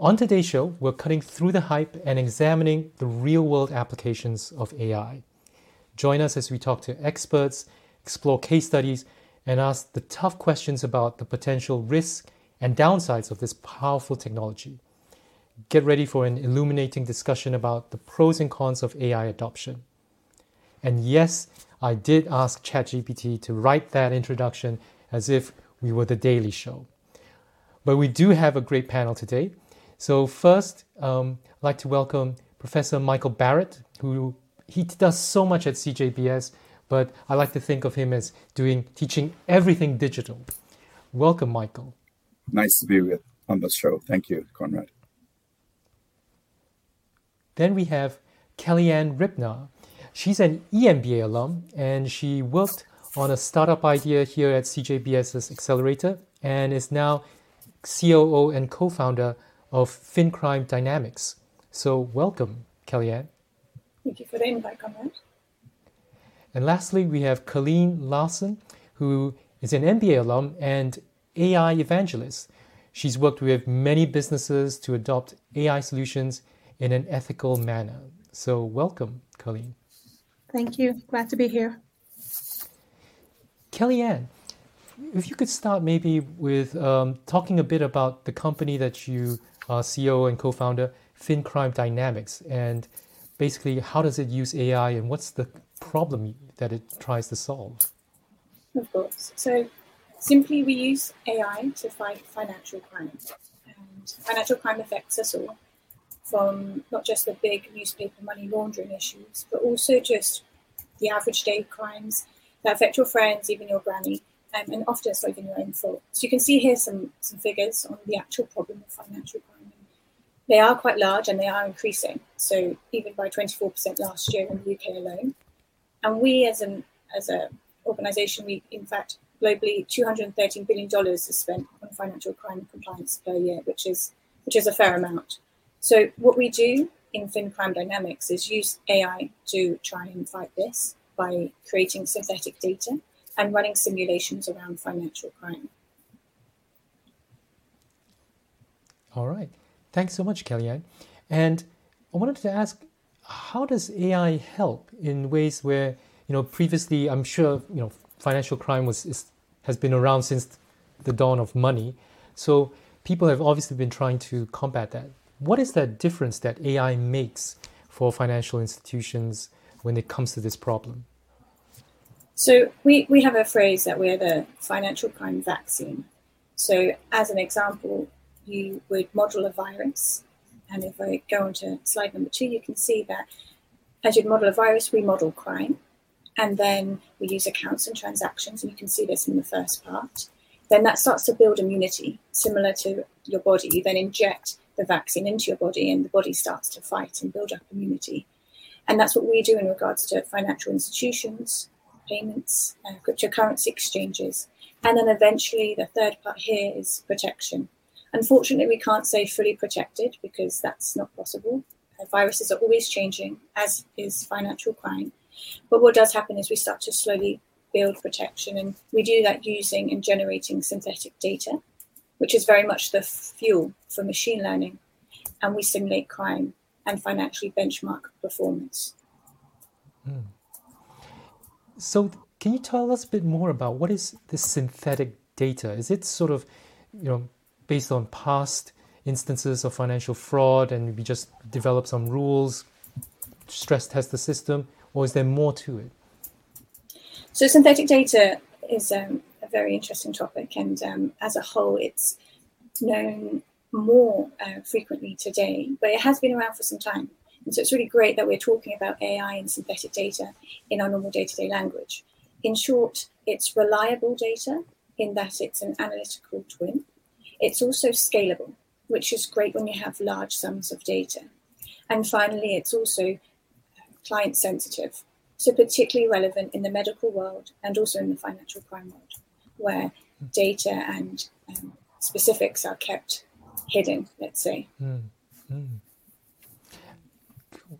On today's show, we're cutting through the hype and examining the real world applications of AI. Join us as we talk to experts, explore case studies, and ask the tough questions about the potential risks and downsides of this powerful technology. Get ready for an illuminating discussion about the pros and cons of AI adoption. And yes, I did ask ChatGPT to write that introduction as if we were the Daily Show. But we do have a great panel today. So first, um, I'd like to welcome Professor Michael Barrett, who he does so much at CJBS, but I like to think of him as doing teaching everything digital. Welcome, Michael. Nice to be with on the show. Thank you, Conrad. Then we have Kellyann Ripnar. She's an EMBA alum and she worked on a startup idea here at CJBS's Accelerator and is now COO and co founder of FinCrime Dynamics. So, welcome, Kellyann. Thank you for the invite, Conrad. And lastly, we have Colleen Larson, who is an MBA alum and AI evangelist. She's worked with many businesses to adopt AI solutions in an ethical manner. So, welcome, Colleen. Thank you. Glad to be here. Kellyann, if you could start maybe with um, talking a bit about the company that you uh, CEO and co-founder, FinCrime Dynamics, and basically how does it use AI and what's the problem that it tries to solve? Of course. So simply, we use AI to fight financial crime, and financial crime affects us all, from not just the big newspaper money laundering issues, but also just the average day crimes that affect your friends, even your granny, um, and often it's not even your own fault. So you can see here some some figures on the actual problem of financial crime they are quite large and they are increasing. So even by 24% last year in the UK alone. And we as an as an organisation, we in fact globally 213 billion dollars is spent on financial crime compliance per year, which is which is a fair amount. So what we do in FinCrime Dynamics is use AI to try and fight this by creating synthetic data and running simulations around financial crime. All right. Thanks so much, Kellyann. And I wanted to ask, how does AI help in ways where you know previously I'm sure you know financial crime was is, has been around since the dawn of money, so people have obviously been trying to combat that. What is that difference that AI makes for financial institutions when it comes to this problem? So we, we have a phrase that we're the financial crime vaccine. So as an example, you would model a virus. And if I go on to slide number two, you can see that as you'd model a virus, we model crime. And then we use accounts and transactions, and you can see this in the first part. Then that starts to build immunity, similar to your body. You then inject the vaccine into your body, and the body starts to fight and build up immunity. And that's what we do in regards to financial institutions, payments, uh, cryptocurrency exchanges. And then eventually, the third part here is protection. Unfortunately, we can't say fully protected because that's not possible. Uh, viruses are always changing, as is financial crime. But what does happen is we start to slowly build protection, and we do that using and generating synthetic data, which is very much the fuel for machine learning. And we simulate crime and financially benchmark performance. Mm. So, can you tell us a bit more about what is this synthetic data? Is it sort of, you know, based on past instances of financial fraud and we just develop some rules, stress test the system, or is there more to it? So, synthetic data is um, a very interesting topic, and um, as a whole, it's known more uh, frequently today, but it has been around for some time. And so, it's really great that we're talking about AI and synthetic data in our normal day to day language. In short, it's reliable data in that it's an analytical twin it's also scalable, which is great when you have large sums of data. And finally, it's also client sensitive, so particularly relevant in the medical world and also in the financial crime world, where data and um, specifics are kept hidden, let's say. Mm. Cool.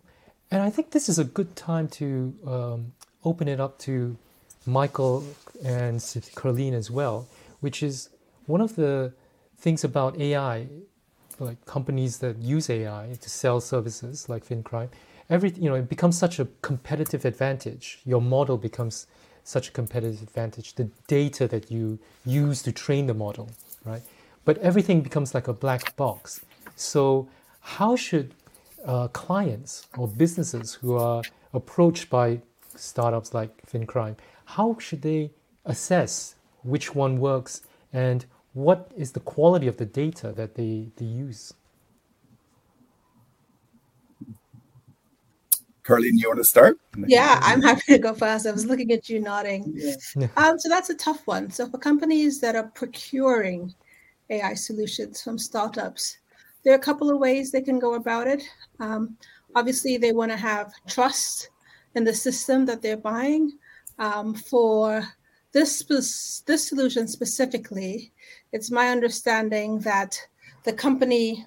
And I think this is a good time to um, open it up to Michael and Colleen as well, which is one of the things about AI, like companies that use AI to sell services like FinCrime, every you know it becomes such a competitive advantage. Your model becomes such a competitive advantage. The data that you use to train the model, right? But everything becomes like a black box. So how should uh, clients or businesses who are approached by startups like FinCrime, how should they assess which one works and what is the quality of the data that they, they use? Carleen, you want to start? Yeah, I'm happy to go first. I was looking at you nodding. Yeah. Um, so that's a tough one. So for companies that are procuring AI solutions from startups, there are a couple of ways they can go about it. Um, obviously, they want to have trust in the system that they're buying. Um, for this this solution specifically, it's my understanding that the company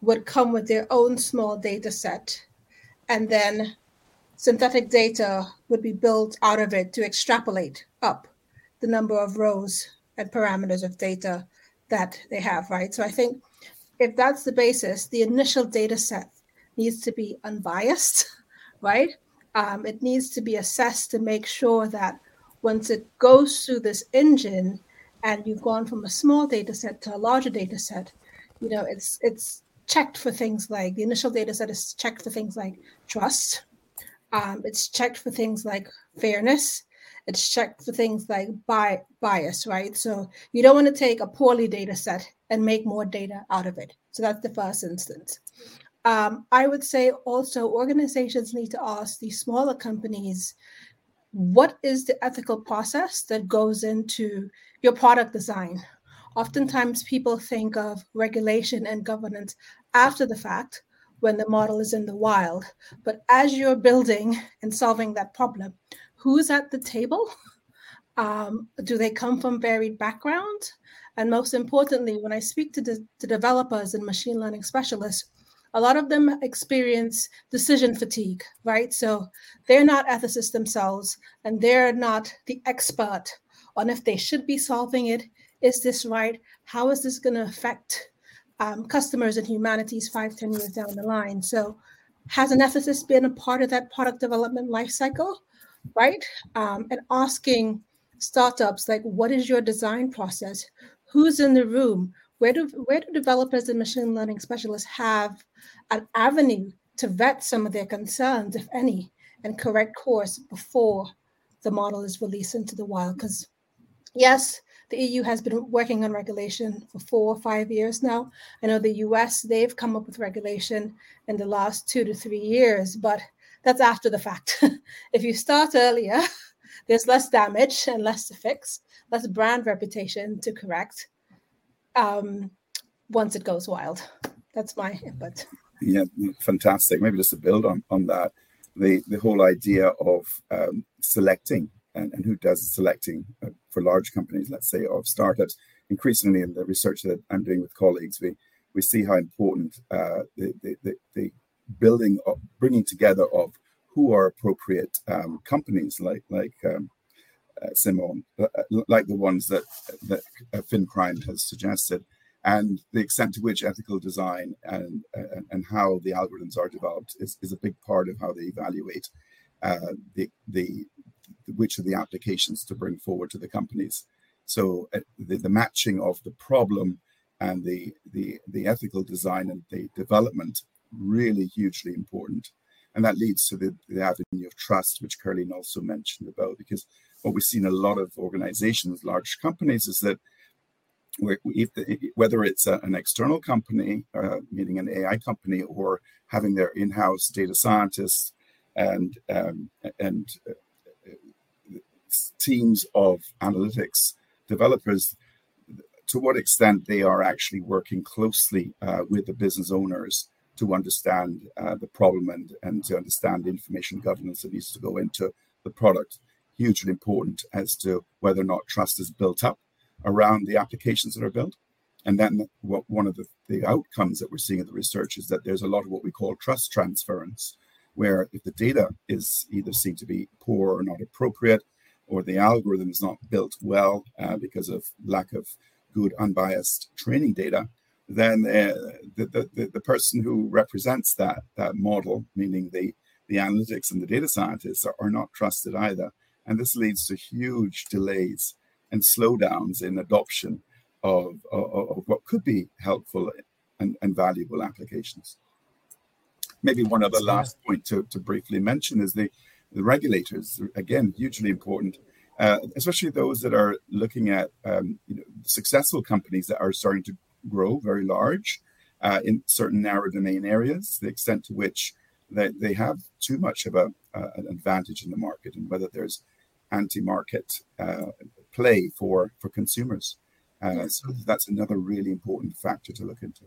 would come with their own small data set, and then synthetic data would be built out of it to extrapolate up the number of rows and parameters of data that they have, right? So I think if that's the basis, the initial data set needs to be unbiased, right? Um, it needs to be assessed to make sure that once it goes through this engine and you've gone from a small data set to a larger data set, you know, it's it's checked for things like the initial data set is checked for things like trust. Um, it's checked for things like fairness. It's checked for things like bi- bias, right? So you don't want to take a poorly data set and make more data out of it. So that's the first instance. Um, I would say also organizations need to ask these smaller companies what is the ethical process that goes into your product design? Oftentimes, people think of regulation and governance after the fact when the model is in the wild. But as you're building and solving that problem, who's at the table? Um, do they come from varied backgrounds? And most importantly, when I speak to the to developers and machine learning specialists, a lot of them experience decision fatigue, right? So they're not ethicists themselves and they're not the expert on if they should be solving it. Is this right? How is this going to affect um, customers and humanities five, ten years down the line? So has an ethicist been a part of that product development lifecycle, right? Um, and asking startups like, what is your design process? Who's in the room? Where do where do developers and machine learning specialists have an avenue to vet some of their concerns, if any, and correct course before the model is released into the wild? Because yes, the EU has been working on regulation for four or five years now. I know the US, they've come up with regulation in the last two to three years, but that's after the fact. if you start earlier, there's less damage and less to fix, less brand reputation to correct um, once it goes wild. That's my input. Yeah, fantastic. Maybe just to build on, on that, the, the whole idea of um, selecting and, and who does selecting uh, for large companies, let's say, of startups. Increasingly, in the research that I'm doing with colleagues, we we see how important uh, the, the, the, the, building of bringing together of who are appropriate um, companies like like um, uh, Simone, uh, like the ones that that uh, FinCrime has suggested, and the extent to which ethical design and and, and how the algorithms are developed is, is a big part of how they evaluate uh, the the which of the applications to bring forward to the companies. So uh, the, the matching of the problem and the, the the ethical design and the development really hugely important. And that leads to the, the avenue of trust, which Carleen also mentioned about, because what we see in a lot of organizations, large companies, is that the, whether it's an external company, uh, meaning an AI company, or having their in-house data scientists and um, and uh, teams of analytics developers, to what extent they are actually working closely uh, with the business owners to understand uh, the problem and, and to understand the information governance that needs to go into the product. Hugely important as to whether or not trust is built up around the applications that are built. And then what one of the, the outcomes that we're seeing in the research is that there's a lot of what we call trust transference, where if the data is either seen to be poor or not appropriate, or the algorithm is not built well uh, because of lack of good unbiased training data, then uh, the, the, the person who represents that that model, meaning the the analytics and the data scientists, are, are not trusted either, and this leads to huge delays and slowdowns in adoption of, of, of what could be helpful and, and valuable applications. Maybe one other last point to, to briefly mention is the, the regulators, again, hugely important, uh, especially those that are looking at um, you know, successful companies that are starting to grow very large uh, in certain narrow domain areas, the extent to which they, they have too much of a, uh, an advantage in the market and whether there's anti-market uh, play for, for consumers. Uh, so that's another really important factor to look into.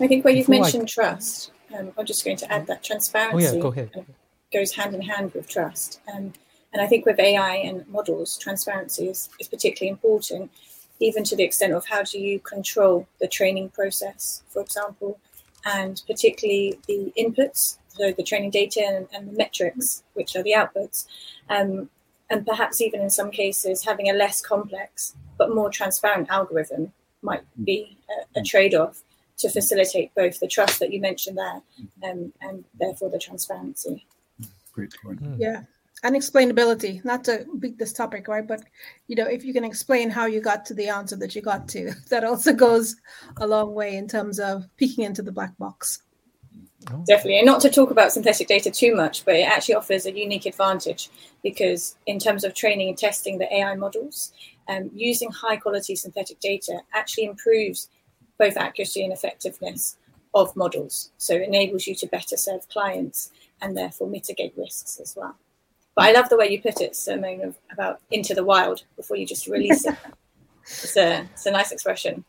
I think where you've Before mentioned I... trust, um, I'm just going to add that transparency oh, yeah, go ahead. goes hand in hand with trust. Um, and I think with AI and models, transparency is, is particularly important, even to the extent of how do you control the training process, for example, and particularly the inputs, so the training data and, and the metrics, which are the outputs. Um, and perhaps even in some cases, having a less complex but more transparent algorithm might be a, a trade off to facilitate both the trust that you mentioned there um, and therefore the transparency. Great point. Yeah. And explainability, not to beat this topic, right? But you know, if you can explain how you got to the answer that you got to, that also goes a long way in terms of peeking into the black box. Oh. Definitely. And not to talk about synthetic data too much, but it actually offers a unique advantage because, in terms of training and testing the AI models, um, using high quality synthetic data actually improves both accuracy and effectiveness of models. So it enables you to better serve clients and therefore mitigate risks as well. But I love the way you put it, Simone, about into the wild before you just release it. It's a, it's a nice expression.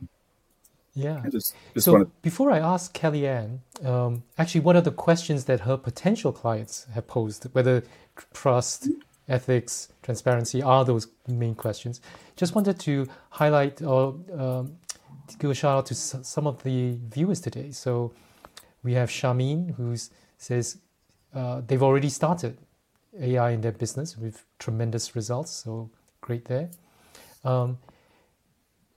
Yeah. Just, just so before I ask Kellyann, um, actually, what are the questions that her potential clients have posed? Whether trust, ethics, transparency are those main questions. Just wanted to highlight or um, give a shout out to some of the viewers today. So we have Shamin who says uh, they've already started AI in their business with tremendous results. So great there. Um,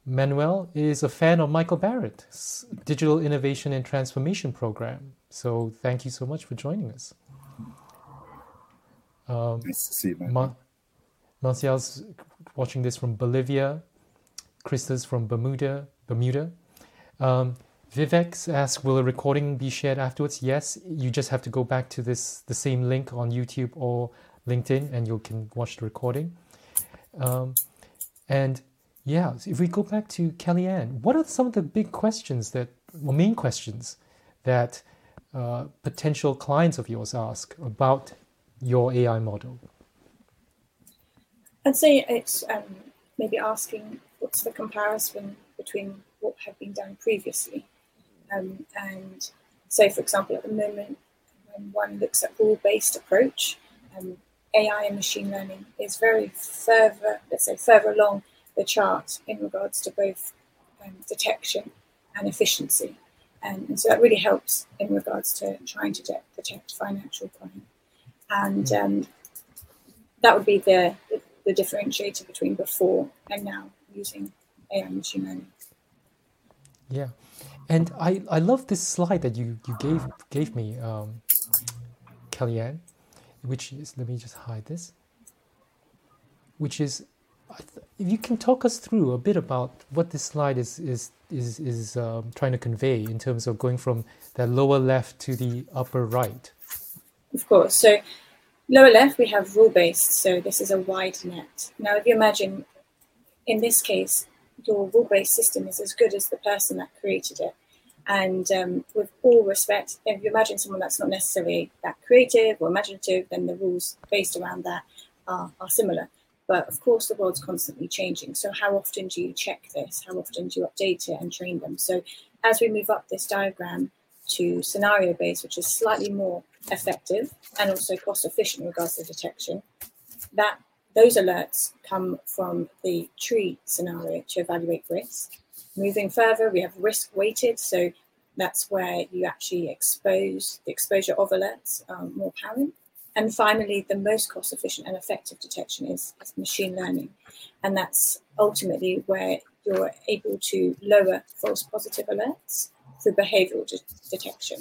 Manuel is a fan of Michael Barrett's Digital Innovation and Transformation Program. So thank you so much for joining us. Um, nice to see you, Ma- Marcial's watching this from Bolivia. Krista's from Bermuda. Bermuda. Um, Vivek asks, will a recording be shared afterwards? Yes, you just have to go back to this the same link on YouTube or LinkedIn, and you can watch the recording. Um, and yeah, if we go back to Kellyann, what are some of the big questions that, well, main questions that uh, potential clients of yours ask about your AI model? I'd say it's um, maybe asking what's the comparison between what had been done previously. Um, and say, for example, at the moment, when one looks at rule-based approach, um, AI and machine learning is very further, let's say, further along the chart in regards to both um, detection and efficiency. Um, and so that really helps in regards to trying to de- detect financial crime. And hmm. um, that would be the, the, the, differentiator between before and now using AI machine learning. Yeah. And I, I love this slide that you, you gave gave me, um, Kellyann, which is, let me just hide this, which is if you can talk us through a bit about what this slide is is is is um, trying to convey in terms of going from the lower left to the upper right. Of course. So lower left we have rule based. So this is a wide net. Now, if you imagine, in this case, your rule based system is as good as the person that created it. And um, with all respect, if you imagine someone that's not necessarily that creative or imaginative, then the rules based around that are, are similar. But of course, the world's constantly changing. So, how often do you check this? How often do you update it and train them? So, as we move up this diagram to scenario based, which is slightly more effective and also cost efficient in regards to detection, that those alerts come from the tree scenario to evaluate risk. Moving further, we have risk weighted. So that's where you actually expose the exposure of alerts um, more apparent. And finally, the most cost efficient and effective detection is, is machine learning. And that's ultimately where you're able to lower false positive alerts for behavioral de- detection.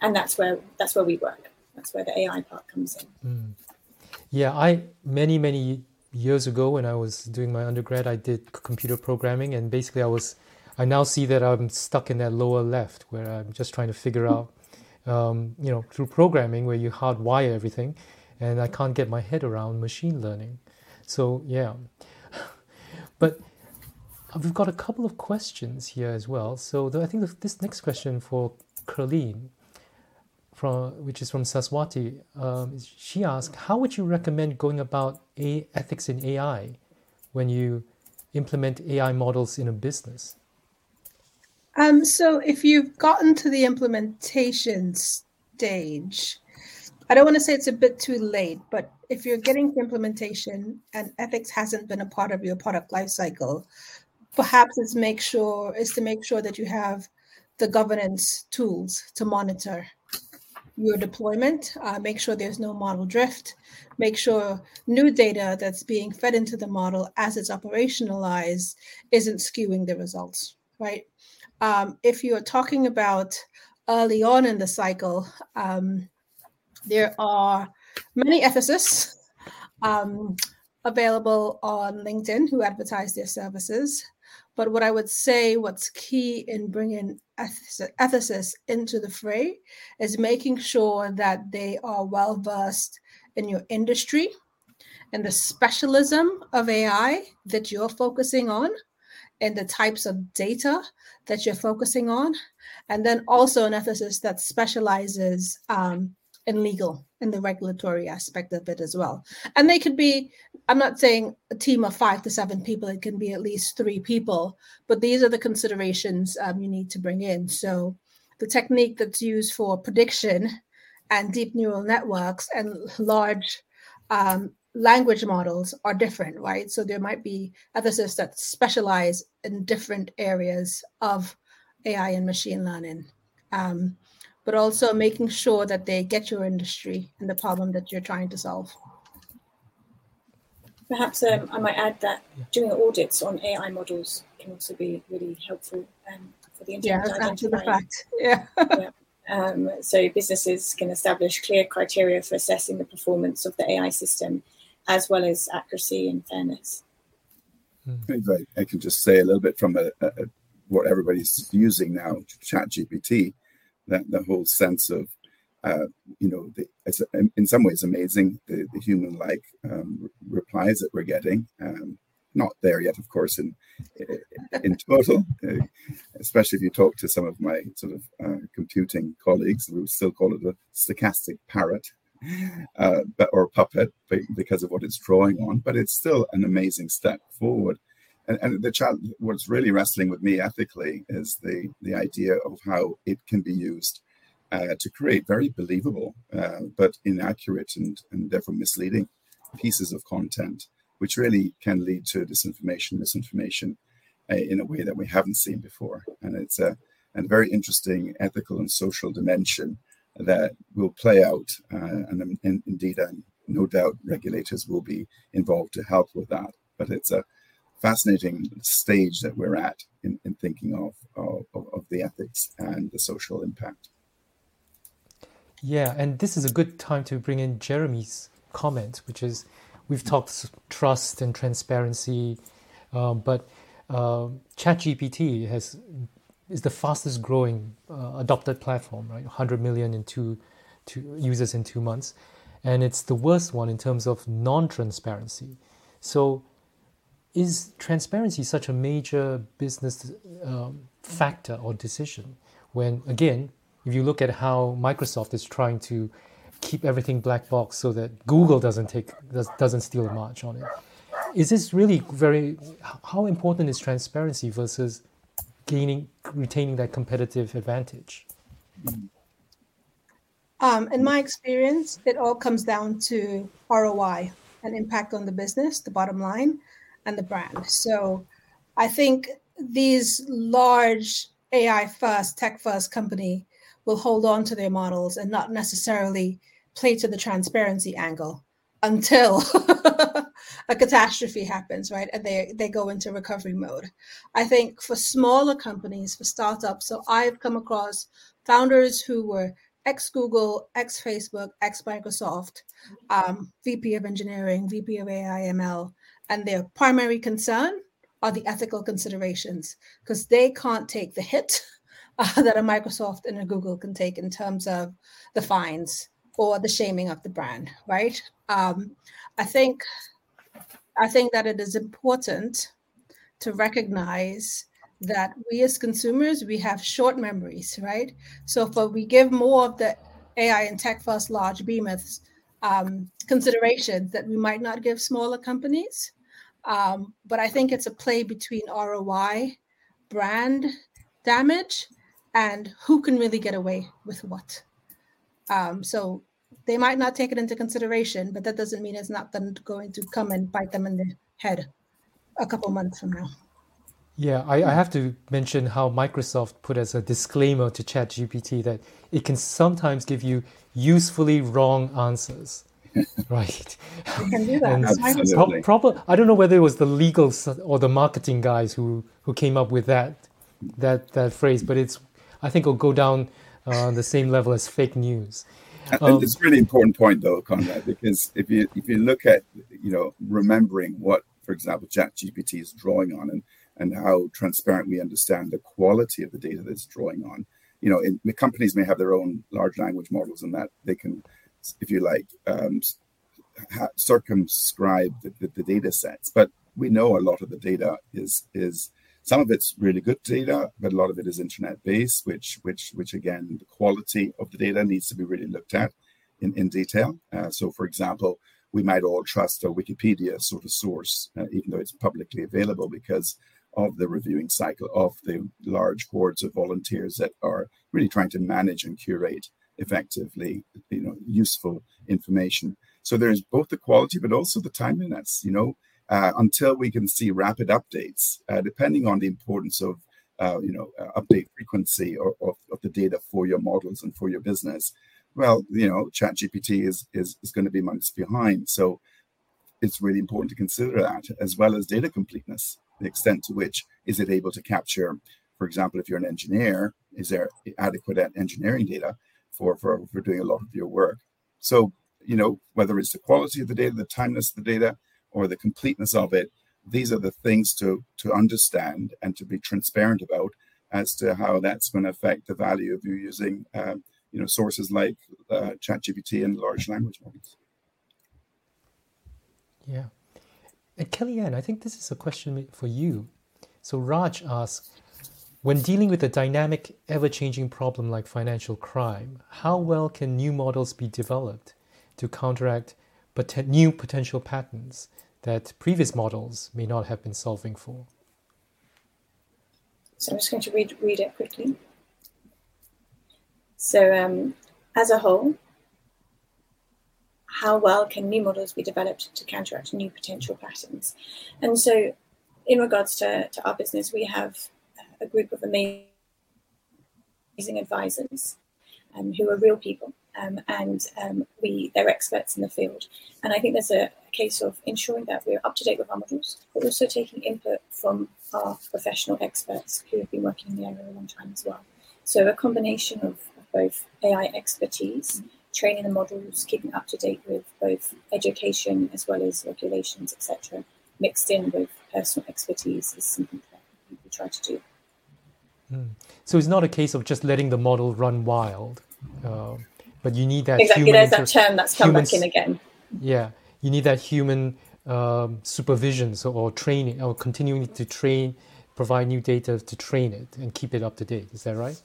And that's where that's where we work. That's where the AI part comes in. Mm. Yeah, I many many years ago when I was doing my undergrad, I did computer programming, and basically I was I now see that I'm stuck in that lower left where I'm just trying to figure out, um, you know, through programming where you hardwire everything, and I can't get my head around machine learning. So yeah, but we've got a couple of questions here as well. So I think this next question for Kerline from which is from Saswati. Um, she asked, "How would you recommend going about a ethics in AI when you implement AI models in a business?" Um, so, if you've gotten to the implementation stage, I don't want to say it's a bit too late, but if you're getting to implementation and ethics hasn't been a part of your product lifecycle, perhaps it's make sure is to make sure that you have the governance tools to monitor your deployment, uh, make sure there's no model drift, make sure new data that's being fed into the model as it's operationalized isn't skewing the results, right? Um, if you're talking about early on in the cycle, um, there are many ethicists um, available on LinkedIn who advertise their services. But what I would say, what's key in bringing ethicists into the fray is making sure that they are well versed in your industry and the specialism of AI that you're focusing on and the types of data that you're focusing on. And then also an ethicist that specializes um, in legal and the regulatory aspect of it as well. And they could be, I'm not saying a team of five to seven people, it can be at least three people, but these are the considerations um, you need to bring in. So the technique that's used for prediction and deep neural networks and large um, language models are different, right? So there might be ethicists that specialize in different areas of AI and machine learning. Um, but also making sure that they get your industry and the problem that you're trying to solve. Perhaps um, I might add that doing audits on AI models can also be really helpful um, for the yeah, after the fact. Yeah. yeah. Um, so businesses can establish clear criteria for assessing the performance of the AI system, as well as accuracy and fairness. I can just say a little bit from a, a, what everybody's using now, ChatGPT that the whole sense of uh, you know, the, it's in some ways amazing the, the human-like um, replies that we're getting. Um, not there yet, of course, in in total. Uh, especially if you talk to some of my sort of uh, computing colleagues, we still call it a stochastic parrot, uh, or puppet because of what it's drawing on. But it's still an amazing step forward. And, and the child, what's really wrestling with me ethically is the the idea of how it can be used uh, to create very believable uh, but inaccurate and, and therefore misleading pieces of content, which really can lead to disinformation, misinformation uh, in a way that we haven't seen before. And it's a, a very interesting ethical and social dimension that will play out. Uh, and, and, indeed, no doubt regulators will be involved to help with that. But it's a fascinating stage that we're at in, in thinking of, of, of the ethics and the social impact. Yeah, and this is a good time to bring in Jeremy's comment, which is we've talked trust and transparency, um, but uh, ChatGPT has is the fastest growing uh, adopted platform, right? 100 million in two, two users in two months, and it's the worst one in terms of non-transparency. So is transparency such a major business um, factor or decision when again if you look at how microsoft is trying to keep everything black box so that google doesn't take doesn't steal a march on it is this really very how important is transparency versus gaining retaining that competitive advantage um, in my experience it all comes down to roi and impact on the business the bottom line and the brand. So I think these large AI first, tech first company will hold on to their models and not necessarily play to the transparency angle. Until a catastrophe happens, right? And they, they go into recovery mode. I think for smaller companies, for startups, so I've come across founders who were ex Google, ex Facebook, ex Microsoft, um, VP of engineering, VP of AI ML, and their primary concern are the ethical considerations because they can't take the hit uh, that a Microsoft and a Google can take in terms of the fines or the shaming of the brand, right? Um, I think I think that it is important to recognize that we as consumers we have short memories, right? So if we give more of the AI and tech first large behemoths um, considerations that we might not give smaller companies. Um, but I think it's a play between ROI, brand damage, and who can really get away with what. Um, so they might not take it into consideration, but that doesn't mean it's not then going to come and bite them in the head a couple months from now. Yeah, I, I, have to mention how Microsoft put as a disclaimer to ChatGPT that it can sometimes give you usefully wrong answers. right. You can do that. Pro- proper, I don't know whether it was the legal or the marketing guys who, who came up with that that that phrase, but it's I think it'll go down uh, the same level as fake news. Um, it's a really important point, though, Conrad, because if you if you look at you know remembering what, for example, ChatGPT is drawing on, and and how transparent we understand the quality of the data that's drawing on, you know, in, the companies may have their own large language models, and that they can, if you like, um, ha- circumscribe the, the, the data sets. But we know a lot of the data is is some of it's really good data, but a lot of it is internet based, which which which again the quality of the data needs to be really looked at in, in detail. Uh, so for example, we might all trust a Wikipedia sort of source, uh, even though it's publicly available because of the reviewing cycle of the large hordes of volunteers that are really trying to manage and curate effectively, you know, useful information. So there's both the quality, but also the timeliness. You know, uh, until we can see rapid updates, uh, depending on the importance of uh, you know uh, update frequency or, of, of, the data for your models and for your business. Well, you know, ChatGPT is, is is going to be months behind, so it's really important to consider that as well as data completeness, the extent to which is it able to capture, for example, if you're an engineer, is there adequate engineering data for for, for doing a lot of your work? So you know whether it's the quality of the data, the timeliness of the data, or the completeness of it these are the things to to understand and to be transparent about as to how that's going to affect the value of you using um, you know sources like uh, ChatGPT and large language models. Yeah, and Kellyann, I think this is a question for you. So Raj asks, when dealing with a dynamic, ever-changing problem like financial crime, how well can new models be developed to counteract poten- new potential patterns that previous models may not have been solving for. So I'm just going to read, read it quickly. So um, as a whole, how well can new models be developed to counteract new potential patterns? And so in regards to, to our business, we have a group of amazing advisors um, who are real people um, and um, we they're experts in the field. And I think there's a, case of ensuring that we're up to date with our models, but also taking input from our professional experts who have been working in the area a long time as well. So a combination of, both AI expertise, training the models, keeping up to date with both education as well as regulations, etc., mixed in with personal expertise is something that we try to do. Mm. So it's not a case of just letting the model run wild. Uh, but you need that exactly. There's that term that's come back in again. Yeah, you need that human um, supervision, so or training, or continuing to train, provide new data to train it and keep it up to date. Is that right?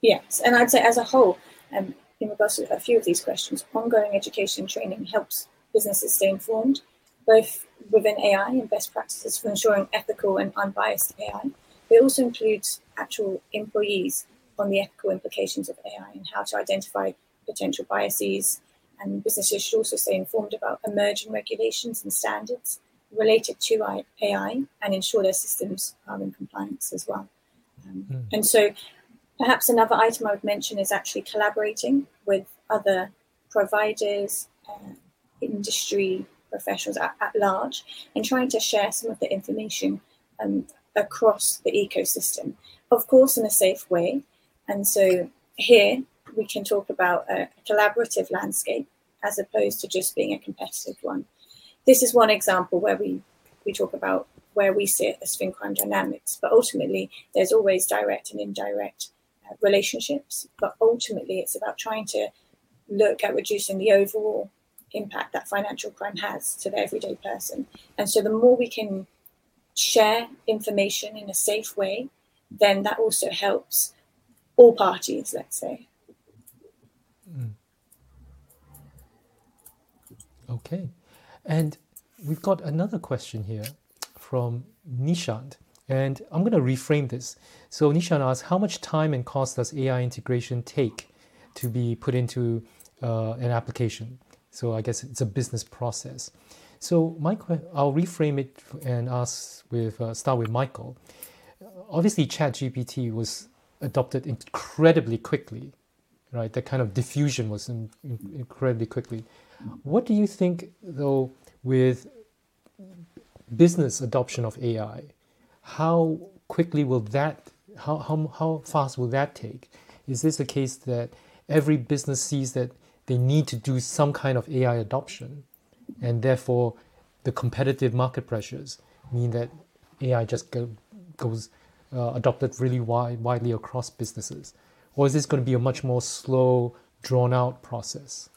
Yes, and I'd say as a whole, um, in regards to a few of these questions, ongoing education training helps businesses stay informed, both within AI and best practices for ensuring ethical and unbiased AI. It also includes actual employees on the ethical implications of AI and how to identify potential biases, and businesses should also stay informed about emerging regulations and standards related to AI and ensure their systems are in compliance as well. Um, mm. And so, perhaps another item I would mention is actually collaborating with other providers, uh, industry professionals at, at large and trying to share some of the information um, across the ecosystem, of course, in a safe way. And so here we can talk about a collaborative landscape as opposed to just being a competitive one. This is one example where we, we talk about where we sit as FinCrime Dynamics, but ultimately there's always direct and indirect uh, relationships. But ultimately, it's about trying to look at reducing the overall impact that financial crime has to the everyday person. And so the more we can share information in a safe way, then that also helps all parties, let's say. Mm. Okay. And we've got another question here from Nishant. And I'm going to reframe this. So Nishant asks, how much time and cost does AI integration take to be put into uh, an application? So I guess it's a business process. So Michael, I'll reframe it and ask with uh, start with Michael. Obviously, ChatGPT was adopted incredibly quickly, right? That kind of diffusion was in, in, incredibly quickly. What do you think, though, with business adoption of AI? How quickly will that? How how how fast will that take? Is this a case that every business sees that they need to do some kind of AI adoption, and therefore the competitive market pressures mean that AI just go, goes uh, adopted really wide, widely across businesses, or is this going to be a much more slow, drawn out process?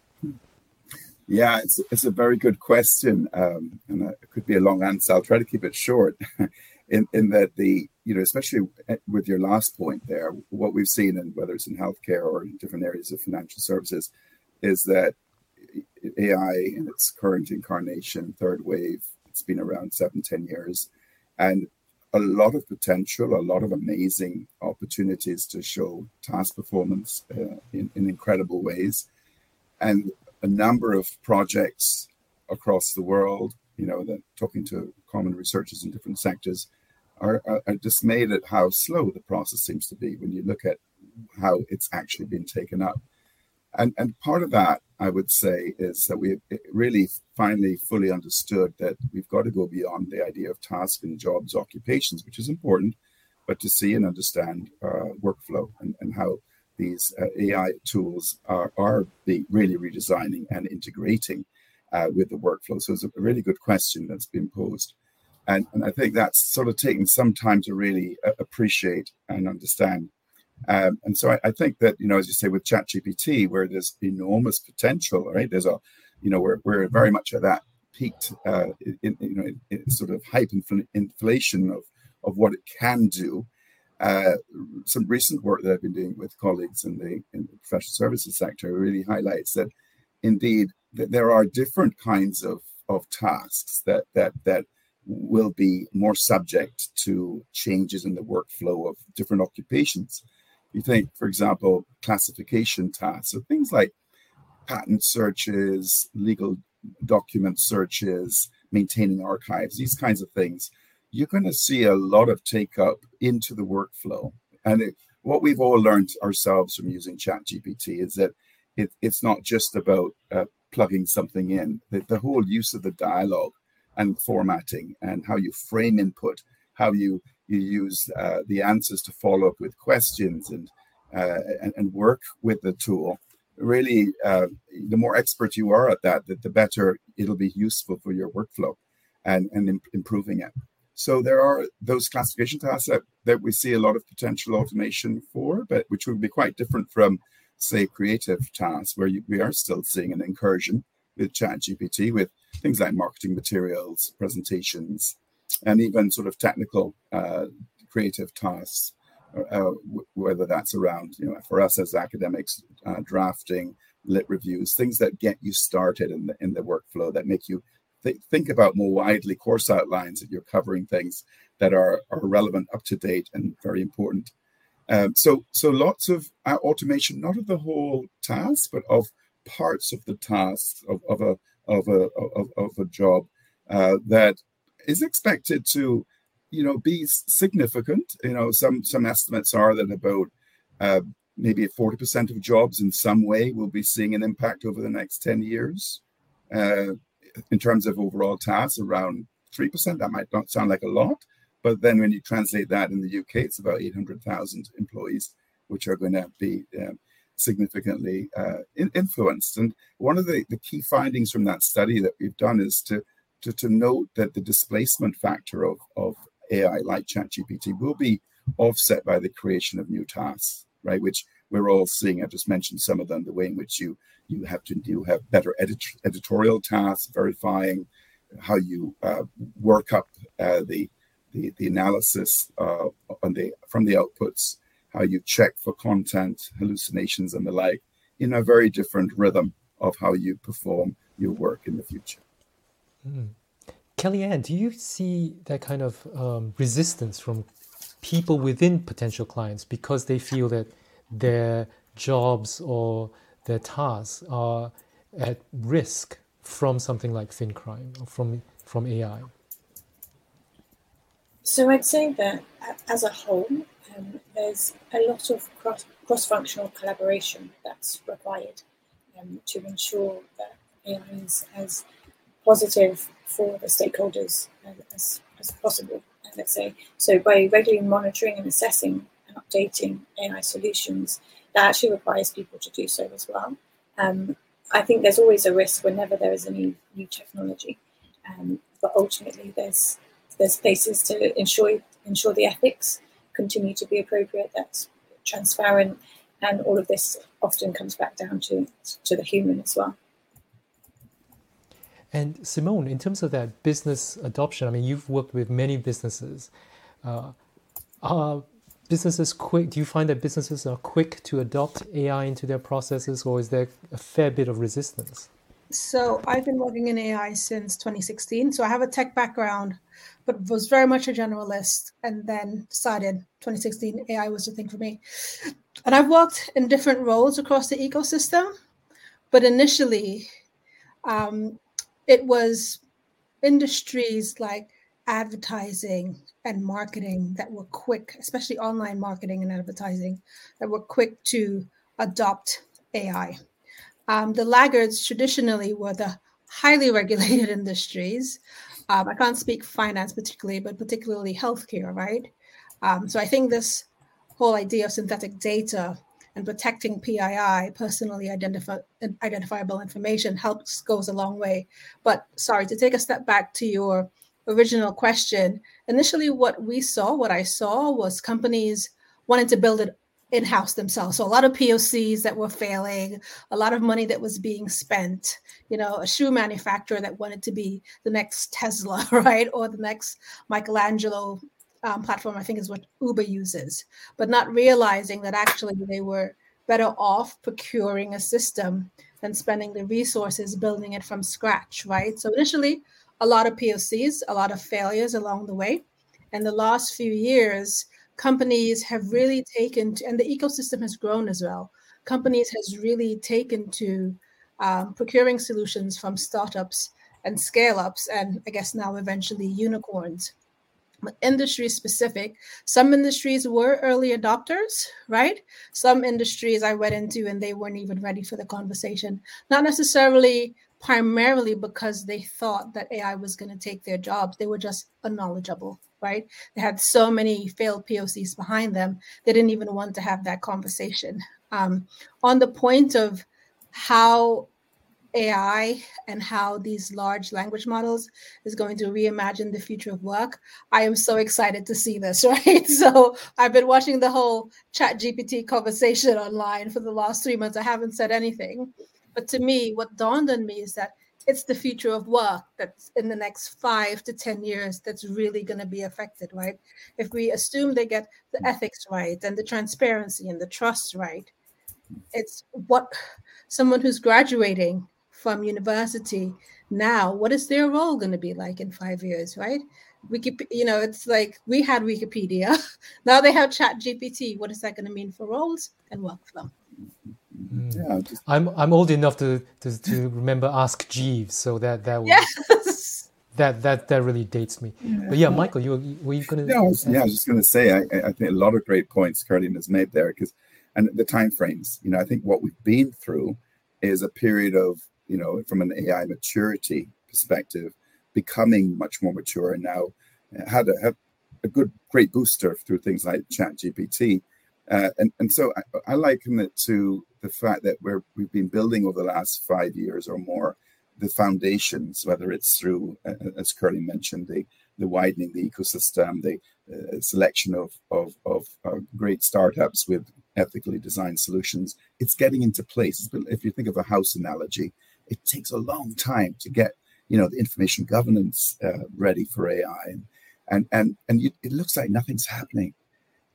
Yeah, it's, it's a very good question, um, and it could be a long answer. I'll try to keep it short. in, in that the you know especially with your last point there, what we've seen, and whether it's in healthcare or in different areas of financial services, is that AI in its current incarnation, third wave, it's been around seven, ten years, and a lot of potential, a lot of amazing opportunities to show task performance uh, in, in incredible ways. And a number of projects across the world, you know, that talking to common researchers in different sectors are, are, are dismayed at how slow the process seems to be when you look at how it's actually been taken up. And, and part of that, I would say, is that we really finally fully understood that we've got to go beyond the idea of tasks and jobs, occupations, which is important, but to see and understand uh, workflow and, and how these uh, AI tools are, are really redesigning and integrating uh, with the workflow. So it's a really good question that's been posed. And, and I think that's sort of taken some time to really uh, appreciate and understand. Um, and so I, I, think that, you know, as you say, with ChatGPT, where there's enormous potential, right? There's a, you know, we're, we're very much at that peaked, uh, in, you know, in sort of hype infl- inflation of, of what it can do. Uh, some recent work that I've been doing with colleagues in the, in the professional services sector really highlights that indeed that there are different kinds of, of tasks that, that, that will be more subject to changes in the workflow of different occupations. You think, for example, classification tasks, so things like patent searches, legal document searches, maintaining archives, these kinds of things you're going to see a lot of take up into the workflow. And it, what we've all learned ourselves from using ChatGPT is that it, it's not just about uh, plugging something in. The, the, whole use of the dialogue and formatting and how you frame input, how you you use uh, the answers to follow up with questions and, uh, and, and work with the tool. Really, uh, the more expert you are at that, the, the better it'll be useful for your workflow and and imp- improving it. So there are those classification tasks that, that we see a lot of potential automation for, but which would be quite different from, say, creative tasks, where you, we are still seeing an incursion with ChatGPT with things like marketing materials, presentations, and even sort of technical uh, creative tasks. Uh, whether that's around, you know, for us as academics, uh, drafting, lit reviews, things that get you started in the in the workflow that make you th- think about more widely course outlines that you're covering things that are, are relevant, up to date, and very important. Um, so, so lots of uh, automation, not of the whole task, but of parts of the task of, of a of a of, of a job uh, that is expected to, you know, be significant. You know, some some estimates are that about uh, maybe 40% of jobs in some way will be seeing an impact over the next 10 years. uh, in terms of overall tasks, around 3%. That might not sound like a lot, but then when you translate that in the UK, it's about 800,000 employees, which are going to be um, significantly uh, in- influenced. And one of the, the key findings from that study that we've done is to, to, to note that the displacement factor of, of AI like ChatGPT will be offset by the creation of new tasks, right? Which we're all seeing. I just mentioned some of them, the way in which you you have to do have better edit- editorial tasks, verifying how you uh, work up uh, the, the, the analysis uh, on the from the outputs, how you check for content, hallucinations, and the like, in a very different rhythm of how you perform your work in the future. Mm. Kellyann, do you see that kind of um, resistance from people within potential clients because they feel that their jobs or their tasks are at risk from something like FinCrime or from from AI? So I'd say that as a whole, um, there's a lot of cross cross functional collaboration that's required um, to ensure that AI is as positive for the stakeholders as, as possible. Let's say so by regularly monitoring and assessing and updating AI solutions, that actually requires people to do so as well. Um, I think there's always a risk whenever there is a new new technology, um, but ultimately there's there's places to ensure ensure the ethics continue to be appropriate, that's transparent, and all of this often comes back down to to the human as well. And Simone, in terms of that business adoption, I mean, you've worked with many businesses. Uh, are businesses quick? Do you find that businesses are quick to adopt AI into their processes, or is there a fair bit of resistance? So I've been working in AI since 2016. So I have a tech background, but was very much a generalist, and then decided 2016 AI was the thing for me. And I've worked in different roles across the ecosystem, but initially, um, it was industries like advertising and marketing that were quick, especially online marketing and advertising, that were quick to adopt AI. Um, the laggards traditionally were the highly regulated industries. Um, I can't speak finance particularly, but particularly healthcare, right? Um, so I think this whole idea of synthetic data and protecting PII, personally identifi- identifiable information, helps goes a long way. But sorry, to take a step back to your original question, initially what we saw, what I saw was companies wanting to build it in-house themselves. So a lot of POCs that were failing, a lot of money that was being spent, you know, a shoe manufacturer that wanted to be the next Tesla, right? Or the next Michelangelo um, platform, I think is what Uber uses, but not realizing that actually they were better off procuring a system than spending the resources building it from scratch, right? So initially, a lot of POCs, a lot of failures along the way. And the last few years, companies have really taken to, and the ecosystem has grown as well. Companies has really taken to um, procuring solutions from startups and scale ups, and I guess now eventually unicorns. Industry specific, some industries were early adopters, right? Some industries I went into and they weren't even ready for the conversation. Not necessarily primarily because they thought that AI was going to take their jobs. They were just unknowledgeable, right? They had so many failed POCs behind them, they didn't even want to have that conversation. Um, on the point of how AI and how these large language models is going to reimagine the future of work. I am so excited to see this, right? So I've been watching the whole chat GPT conversation online for the last three months. I haven't said anything. But to me, what dawned on me is that it's the future of work that's in the next five to 10 years that's really going to be affected, right? If we assume they get the ethics right and the transparency and the trust right, it's what someone who's graduating from university now, what is their role going to be like in five years, right? Wikipedia, you know, it's like we had Wikipedia. now they have Chat GPT. What is that going to mean for roles and workflow? Mm. Yeah, just... I'm I'm old enough to, to, to remember Ask Jeeves, so that that was, yes. that that that really dates me. Yeah. But yeah, Michael, you were you going to? Yeah, I was, yeah, I was just going to say I, I think a lot of great points Caroline has made there because and the time frames. You know, I think what we've been through is a period of you know, from an AI maturity perspective, becoming much more mature and now had a, had a good, great booster through things like ChatGPT. Uh, and, and so I, I, liken it to the fact that we're, we've been building over the last five years or more the foundations, whether it's through, uh, as Curly mentioned, the, the widening the ecosystem, the uh, selection of, of, of uh, great startups with ethically designed solutions. It's getting into place. If you think of a house analogy, it takes a long time to get you know the information governance uh, ready for AI, and and and, and you, it looks like nothing's happening,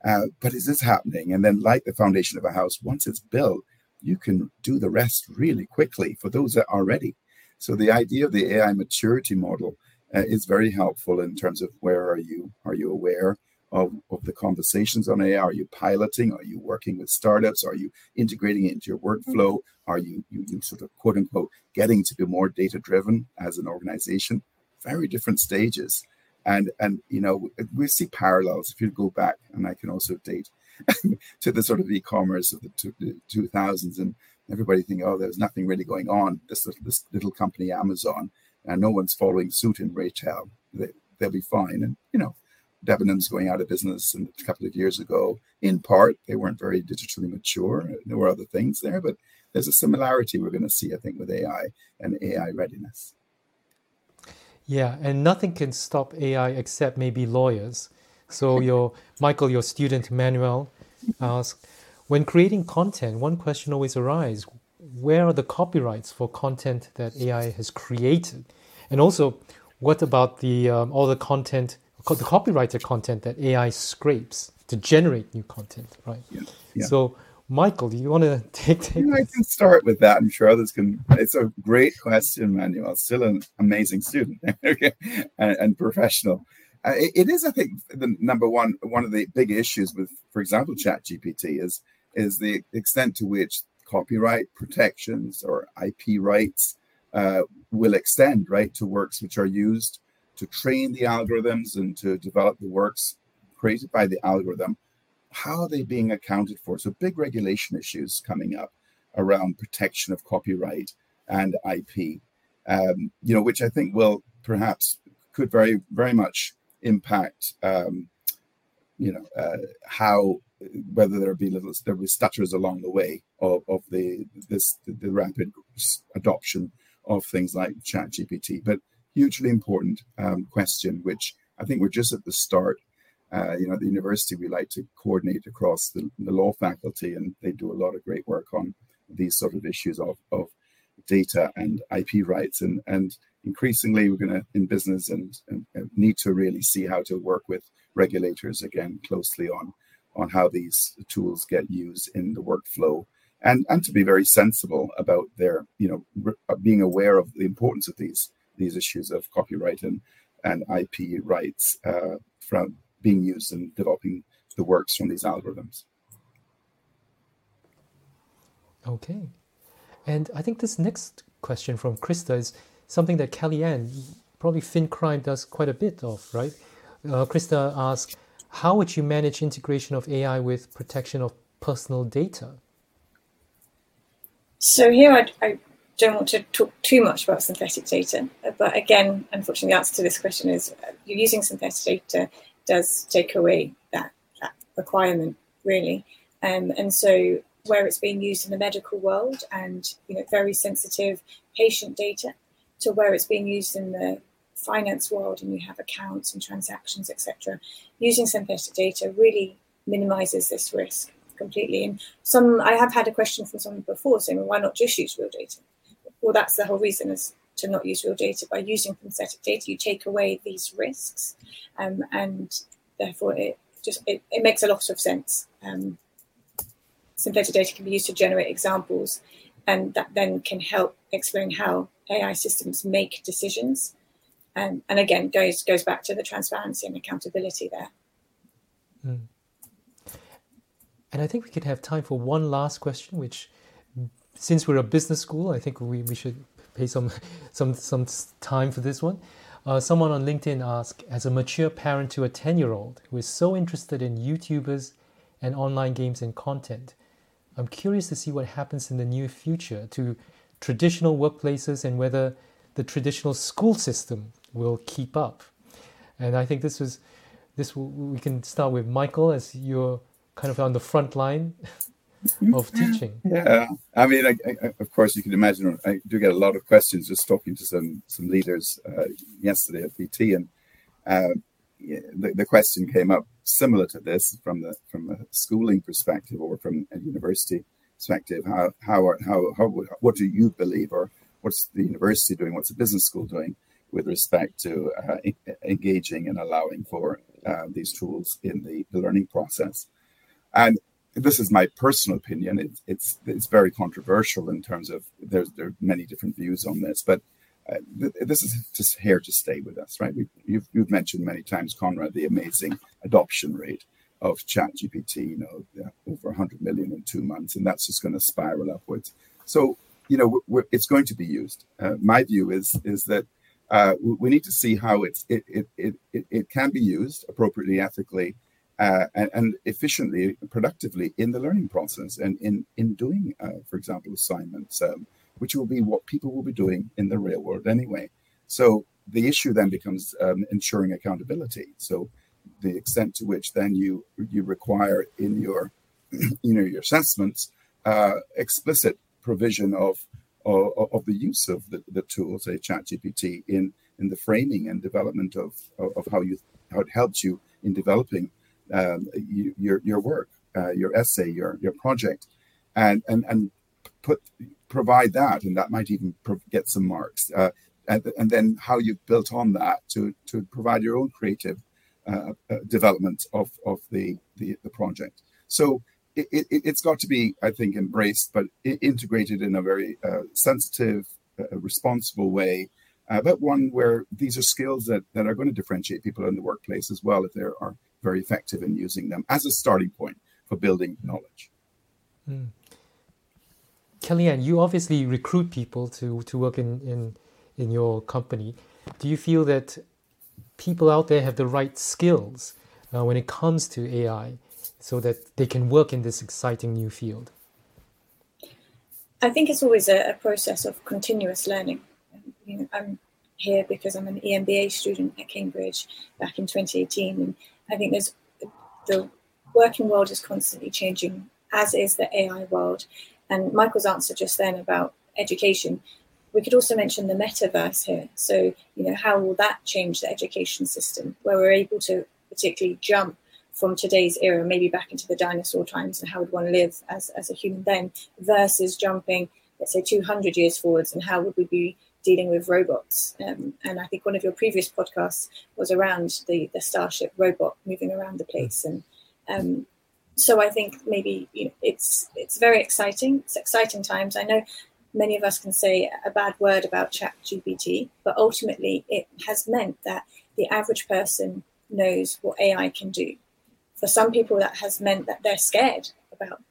uh, but it is happening. And then, like the foundation of a house, once it's built, you can do the rest really quickly for those that are ready. So the idea of the AI maturity model uh, is very helpful in terms of where are you? Are you aware? Of, of the conversations on AI? Are you piloting? Are you working with startups? Are you integrating it into your workflow? Are you, you, you sort of quote unquote getting to be more data driven as an organization? Very different stages. And and you know, we see parallels if you go back, and I can also date to the sort of e-commerce of the, two, the 2000s and everybody think, oh, there's nothing really going on. This this little company, Amazon, and no one's following suit in retail. They, they'll be fine. And you know, Debenhams going out of business a couple of years ago. In part, they weren't very digitally mature. There were other things there, but there's a similarity we're going to see, I think, with AI and AI readiness. Yeah, and nothing can stop AI except maybe lawyers. So your Michael, your student Manuel asked, when creating content, one question always arises: Where are the copyrights for content that AI has created? And also, what about the um, all the content the copyrighted content that AI scrapes to generate new content, right? Yeah. yeah. So, Michael, do you want to take? take yeah, I can start with that. I'm sure others can. It's a great question, Manuel. Still an amazing student and, and, professional. Uh, it, it is, I think, the number one. One of the big issues with, for example, ChatGPT is is the extent to which copyright protections or IP rights uh, will extend right to works which are used to train the algorithms and to develop the works created by the algorithm, how are they being accounted for? So big regulation issues coming up around protection of copyright and IP, um, you know, which I think will perhaps could very very much impact, um, you know, uh, how whether there be little there be stutters along the way of, of the this the rapid adoption of things like ChatGPT, but hugely important um, question, which I think we're just at the start. Uh, you know, at the university, we like to coordinate across the, the, law faculty, and they do a lot of great work on these sort of issues of, of data and IP rights. And, and increasingly, we're going to, in business, and, and, and, need to really see how to work with regulators again closely on, on how these tools get used in the workflow. And, and to be very sensible about their, you know, being aware of the importance of these these issues of copyright and, and IP rights uh, from being used in developing the works from these algorithms. Okay. And I think this next question from Krista is something that Kellyann, probably FinCrime does quite a bit of, right? Uh, Krista asks, how would you manage integration of AI with protection of personal data? So here I, I don't want to talk too much about synthetic data, but again, unfortunately, the answer to this question is uh, using synthetic data does take away that, that requirement, really. Um, and so, where it's being used in the medical world and you know very sensitive patient data, to where it's being used in the finance world and you have accounts and transactions, etc., using synthetic data really minimizes this risk completely. And some, I have had a question from someone before saying, well, why not just use real data? Well, that's the whole reason is to not use real data. By using synthetic data, you take away these risks, um, and therefore it just it, it, makes a lot of sense. Um, synthetic data can be used to generate examples, and that then can help explain how AI systems make decisions. And, and again, goes goes back to the transparency and accountability there. Mm. And I think we could have time for one last question, which since we're a business school, I think we, we should pay some some some time for this one. Uh, someone on LinkedIn asked, as a mature parent to a 10 year old who is so interested in YouTubers and online games and content, I'm curious to see what happens in the near future to traditional workplaces and whether the traditional school system will keep up. And I think this was this we can start with Michael as you're kind of on the front line of teaching. Yeah, I mean, I, I, of course, you can imagine. I do get a lot of questions just talking to some some leaders uh, yesterday at BT, and uh, the, the question came up similar to this from the from a schooling perspective or from a university perspective. How how are, how how what do you believe, or what's the university doing? What's the business school doing with respect to uh, engaging and allowing for uh, these tools in the, the learning process? And this is my personal opinion. It, it's it's very controversial in terms of there's there are many different views on this, but uh, th- this is just here to stay with us, right? We, you've you've mentioned many times, Conrad, the amazing adoption rate of ChatGPT. You know, yeah, over 100 million in two months, and that's just going to spiral upwards. So you know, it's going to be used. Uh, my view is is that uh, we need to see how it's it, it it it it can be used appropriately, ethically, uh, and, and, efficiently, productively in the learning process and in in doing, uh, for example, assignments, um, which will be what people will be doing in the real world anyway. So the issue then becomes um, ensuring accountability. So the extent to which then you you require in your you know your assessments uh, explicit provision of, of, of the use of the, the tool, say ChatGPT, in in the framing and development of, of, of how you how it helps you in developing um, your your work, uh, your essay, your your project, and and and put provide that, and that might even get some marks. Uh, and, and then how you built on that to to provide your own creative uh, uh development of of the, the the project. So it, it, has got to be, I think, embraced, but integrated in a very uh, sensitive, uh, responsible way, uh, but one where these are skills that, that are going to differentiate people in the workplace as well if there are very effective in using them as a starting point for building knowledge. Mm. Kellyann, you obviously recruit people to, to work in, in, in your company. Do you feel that people out there have the right skills uh, when it comes to AI so that they can work in this exciting new field? I think it's always a, a process of continuous learning. You know, I'm here because I'm an EMBA student at Cambridge back in 2018, and I think there's the working world is constantly changing, as is the AI world. And Michael's answer just then about education, we could also mention the metaverse here. So, you know, how will that change the education system, where we're able to particularly jump from today's era, maybe back into the dinosaur times and how would one live as, as a human then, versus jumping, let's say, 200 years forwards and how would we be dealing with robots. Um, and I think one of your previous podcasts was around the, the Starship robot moving around the place. And um, so I think maybe you know, it's it's very exciting. It's exciting times. I know many of us can say a bad word about Chat GPT, but ultimately it has meant that the average person knows what AI can do. For some people, that has meant that they're scared about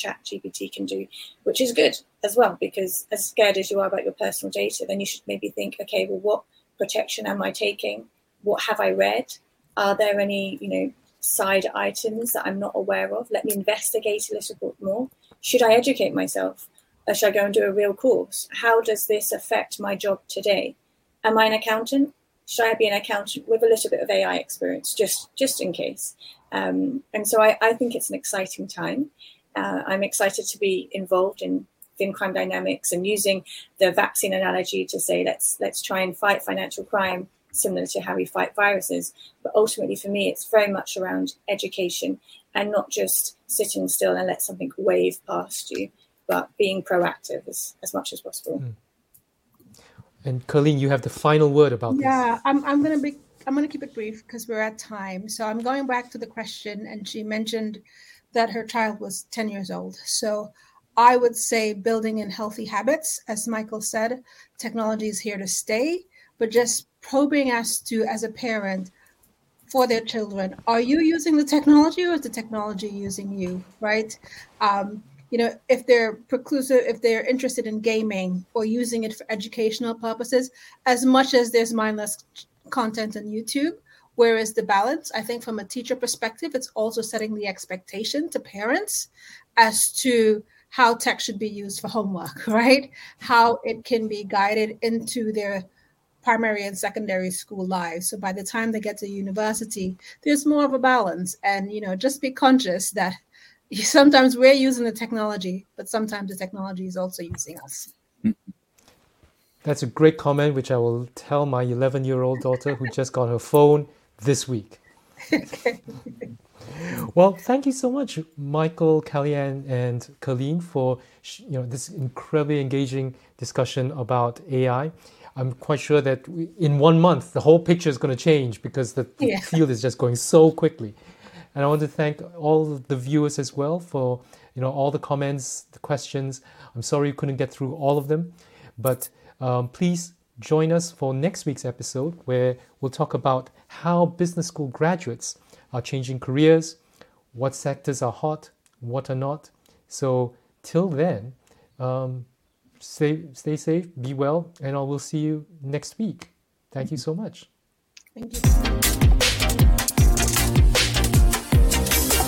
chat GPT can do, which is good as well, because as scared as you are about your personal data, then you should maybe think, okay, well, what protection am I taking? What have I read? Are there any, you know, side items that I'm not aware of? Let me investigate a little bit more. Should I educate myself? Or should I go and do a real course? How does this affect my job today? Am I an accountant? Should I be an accountant with a little bit of AI experience, just just in case? Um, and so I, I think it's an exciting time. Uh, I'm excited to be involved in FinCrime Dynamics and using the vaccine analogy to say let's let's try and fight financial crime similar to how we fight viruses. But ultimately, for me, it's very much around education and not just sitting still and let something wave past you, but being proactive as, as much as possible. Mm. And Colleen, you have the final word about yeah, this. Yeah, I'm, I'm going to be I'm going to keep it brief because we're at time. So I'm going back to the question, and she mentioned that her child was 10 years old. So I would say building in healthy habits, as Michael said, technology is here to stay, but just probing us to, as a parent, for their children, are you using the technology or is the technology using you, right? Um, you know, if they're preclusive, if they're interested in gaming or using it for educational purposes, as much as there's mindless content on YouTube, Whereas the balance, I think, from a teacher perspective, it's also setting the expectation to parents as to how tech should be used for homework, right? How it can be guided into their primary and secondary school lives. So by the time they get to university, there's more of a balance. And you know, just be conscious that sometimes we're using the technology, but sometimes the technology is also using us. That's a great comment, which I will tell my 11 year old daughter who just got her phone this week. okay. Well, thank you so much, Michael, Kellyann, and Colleen, for you know this incredibly engaging discussion about AI. I'm quite sure that in one month the whole picture is going to change because the, the yeah. field is just going so quickly. And I want to thank all the viewers as well for you know all the comments, the questions. I'm sorry you couldn't get through all of them, but um, please join us for next week's episode where we'll talk about how business school graduates are changing careers, what sectors are hot, what are not. So till then, um, stay stay safe, be well, and I will see you next week. Thank you so much. Thank you.